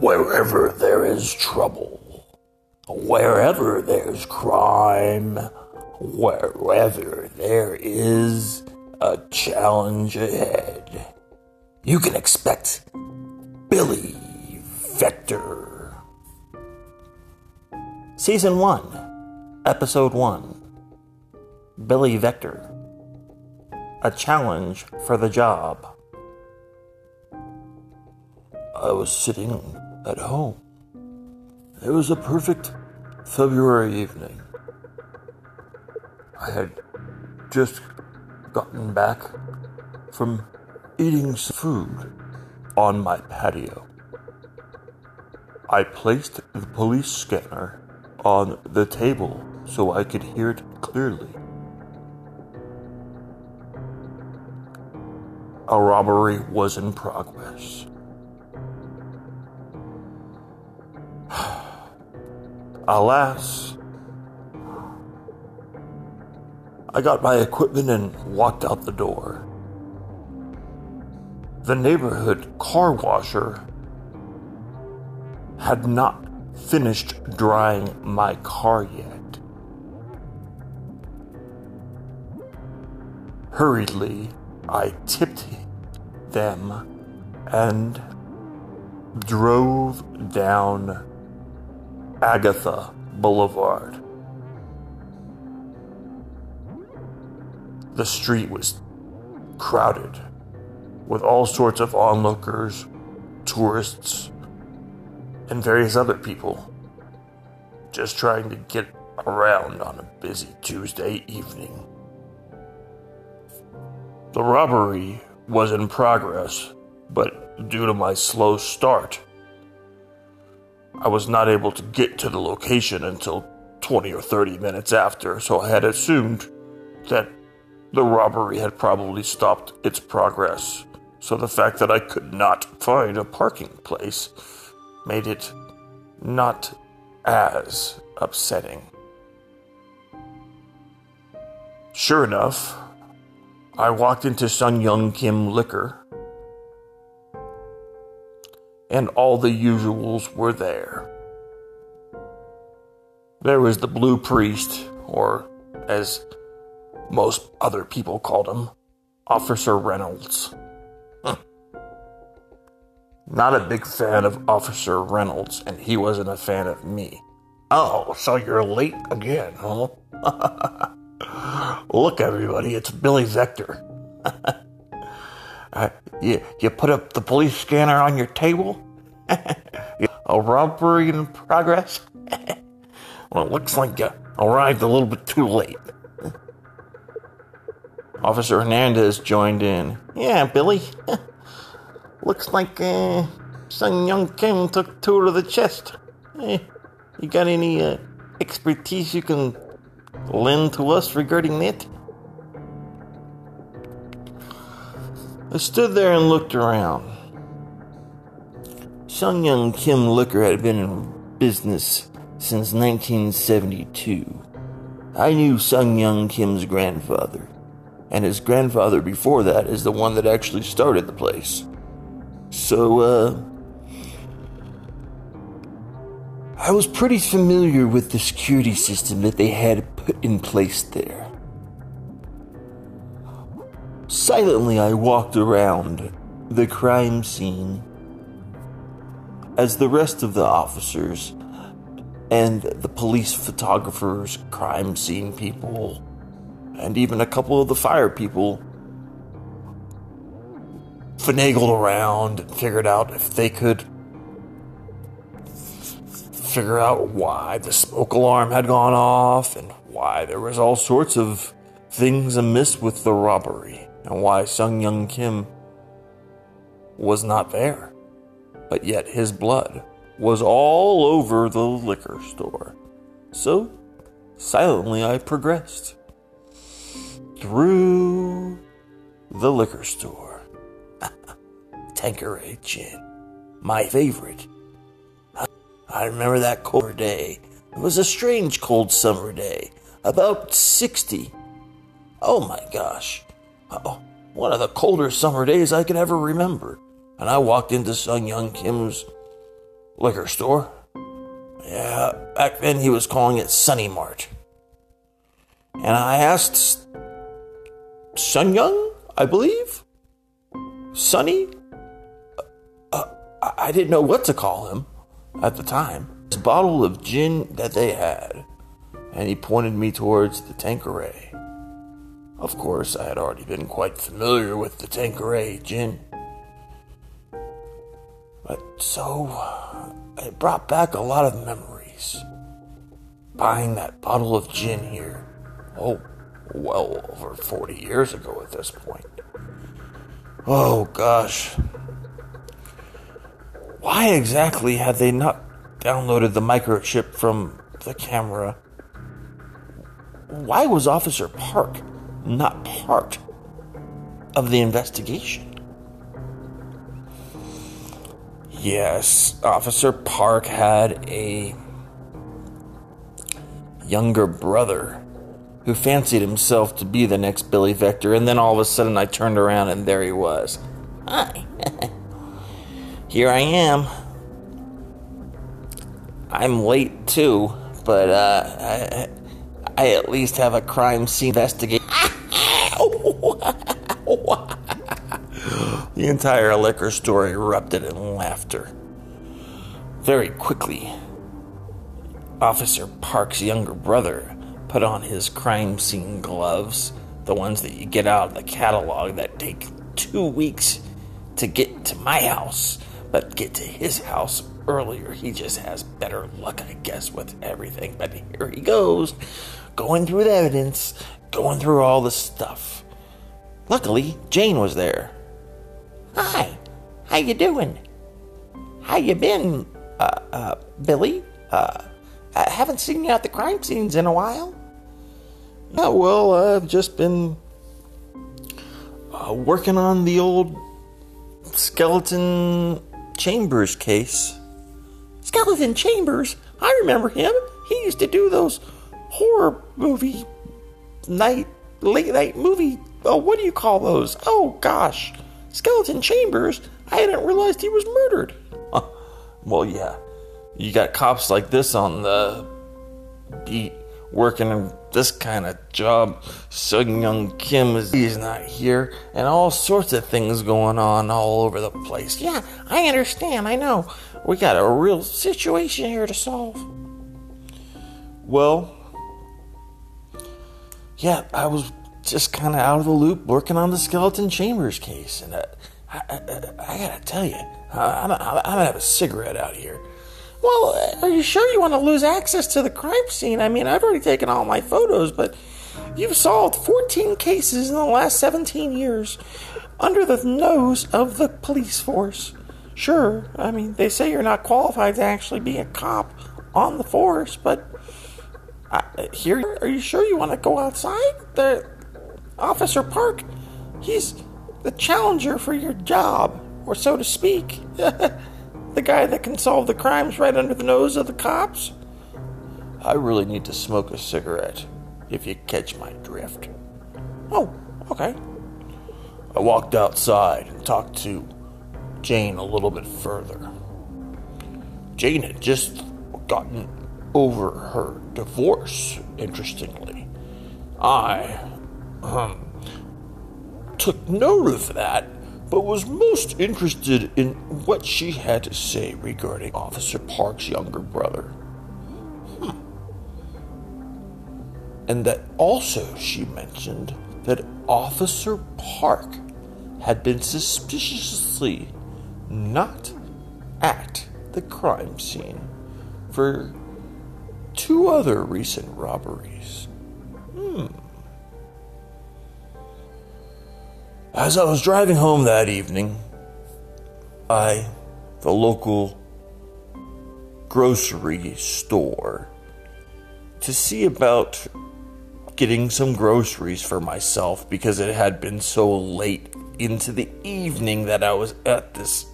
Wherever there is trouble, wherever there's crime, wherever there is a challenge ahead, you can expect Billy Vector. Season 1, Episode 1 Billy Vector. A challenge for the job. I was sitting at home. It was a perfect February evening. I had just gotten back from eating some food on my patio. I placed the police scanner on the table so I could hear it clearly. A robbery was in progress. Alas, I got my equipment and walked out the door. The neighborhood car washer had not finished drying my car yet. Hurriedly, I tipped them and drove down Agatha Boulevard. The street was crowded with all sorts of onlookers, tourists, and various other people just trying to get around on a busy Tuesday evening. The robbery was in progress, but due to my slow start, I was not able to get to the location until 20 or 30 minutes after, so I had assumed that the robbery had probably stopped its progress. So the fact that I could not find a parking place made it not as upsetting. Sure enough, I walked into Sun Young Kim Liquor and all the usuals were there. There was the Blue Priest, or as most other people called him, Officer Reynolds. Not a big fan of Officer Reynolds, and he wasn't a fan of me. Oh, so you're late again, huh? Look, everybody, it's Billy Vector. Uh, you, you put up the police scanner on your table? a robbery in progress? well, it looks like you arrived a little bit too late. Officer Hernandez joined in. Yeah, Billy. looks like uh, Sun Young Kim took two to the chest. Eh, you got any uh, expertise you can lend to us regarding that? I stood there and looked around. Sun Young Kim Liquor had been in business since 1972. I knew Sun Young Kim's grandfather, and his grandfather before that is the one that actually started the place. So, uh, I was pretty familiar with the security system that they had put in place there. Silently, I walked around the crime scene as the rest of the officers and the police photographers, crime scene people, and even a couple of the fire people finagled around and figured out if they could figure out why the smoke alarm had gone off and why there was all sorts of things amiss with the robbery and why Sung Young Kim was not there. But yet his blood was all over the liquor store. So, silently I progressed through the liquor store. Tanqueray Gin, my favorite. I remember that cold day. It was a strange cold summer day, about 60. Oh my gosh. Oh, one of the colder summer days I can ever remember. And I walked into Sung Young Kim's liquor store. Yeah, back then he was calling it Sunny Mart. And I asked Sun Young, I believe? Sunny? Uh, I didn't know what to call him at the time. This bottle of gin that they had, and he pointed me towards the Tanqueray. Of course, I had already been quite familiar with the Tanqueray gin. But so, it brought back a lot of memories. Buying that bottle of gin here. Oh, well over 40 years ago at this point. Oh gosh. Why exactly had they not downloaded the microchip from the camera? Why was Officer Park not part of the investigation? Yes, Officer Park had a younger brother who fancied himself to be the next Billy Vector, and then all of a sudden I turned around and there he was. Hi. Here I am. I'm late too, but uh, I, I at least have a crime scene investigation. The entire liquor store erupted in laughter. Very quickly, Officer Park's younger brother put on his crime scene gloves, the ones that you get out of the catalog that take two weeks to get to my house, but get to his house earlier. He just has better luck, I guess, with everything. But here he goes, going through the evidence, going through all the stuff. Luckily, Jane was there. Hi, how you doing? How you been, uh, uh, Billy? Uh, I haven't seen you at the crime scenes in a while. Yeah, well, I've just been uh, working on the old skeleton Chambers case. Skeleton Chambers? I remember him. He used to do those horror movie night, late night movie. Oh, what do you call those? Oh, gosh. Skeleton Chambers? I hadn't realized he was murdered. well, yeah. You got cops like this on the beat working in this kind of job. Sung Young Kim is not here, and all sorts of things going on all over the place. Yeah, I understand. I know. We got a real situation here to solve. Well, yeah, I was just kind of out of the loop working on the Skeleton Chambers case, and uh, I, I, I, I, gotta tell you, I'm, I'm, gonna have a cigarette out here. Well, are you sure you want to lose access to the crime scene? I mean, I've already taken all my photos, but you've solved 14 cases in the last 17 years under the nose of the police force. Sure, I mean, they say you're not qualified to actually be a cop on the force, but uh, here, are you sure you want to go outside? The Officer Park, he's the challenger for your job, or so to speak. The guy that can solve the crimes right under the nose of the cops? I really need to smoke a cigarette, if you catch my drift. Oh, okay. I walked outside and talked to Jane a little bit further. Jane had just gotten over her divorce, interestingly. I um, took note of that but was most interested in what she had to say regarding Officer Park's younger brother. Hmm. And that also she mentioned that Officer Park had been suspiciously not at the crime scene for two other recent robberies. Hmm. As I was driving home that evening, I, the local grocery store, to see about getting some groceries for myself because it had been so late into the evening that I was at this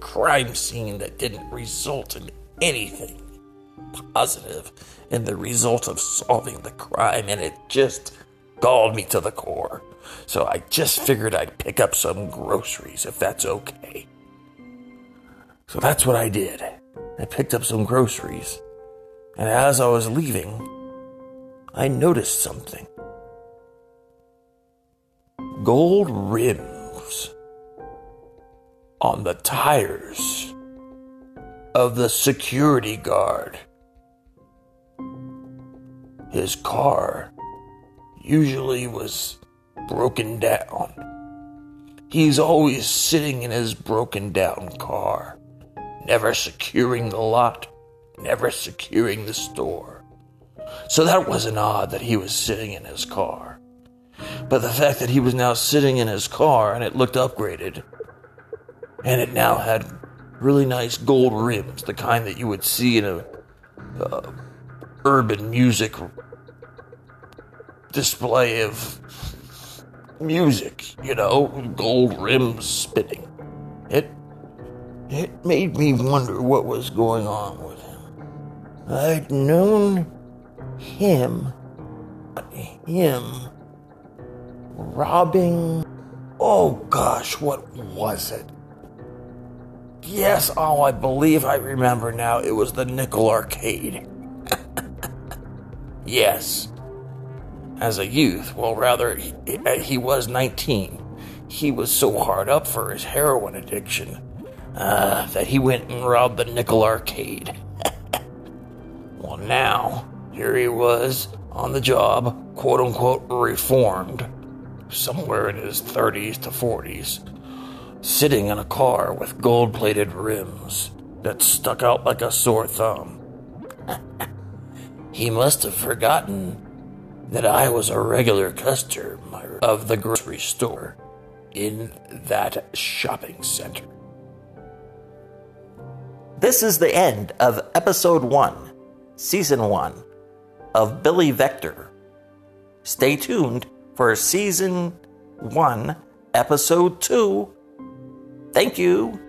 crime scene that didn't result in anything positive in the result of solving the crime, and it just galled me to the core. So I just figured I'd pick up some groceries if that's okay. So that's what I did. I picked up some groceries, and as I was leaving, I noticed something. Gold rims on the tires of the security guard. His car usually was broken down. He's always sitting in his broken down car, never securing the lot, never securing the store. So that wasn't odd that he was sitting in his car. But the fact that he was now sitting in his car and it looked upgraded, and it now had really nice gold rims, the kind that you would see in a uh, urban music display of music, you know, gold rims spinning. It it made me wonder what was going on with him. I'd known him him robbing oh gosh, what was it? Yes, oh, I believe I remember now. It was the Nickel Arcade. yes. As a youth, well, rather, he, he, was 19. He was so hard up for his heroin addiction uh, that he went and robbed the Nickel Arcade. well, now, here he was on the job, quote unquote, reformed, somewhere in his 30s to 40s sitting in a car with gold plated rims that stuck out like a sore thumb. he must have forgotten that I was a regular customer of the grocery store in that shopping center. This is the end of episode one, season one of Billy Vector. Stay tuned for season one, episode two Thank you.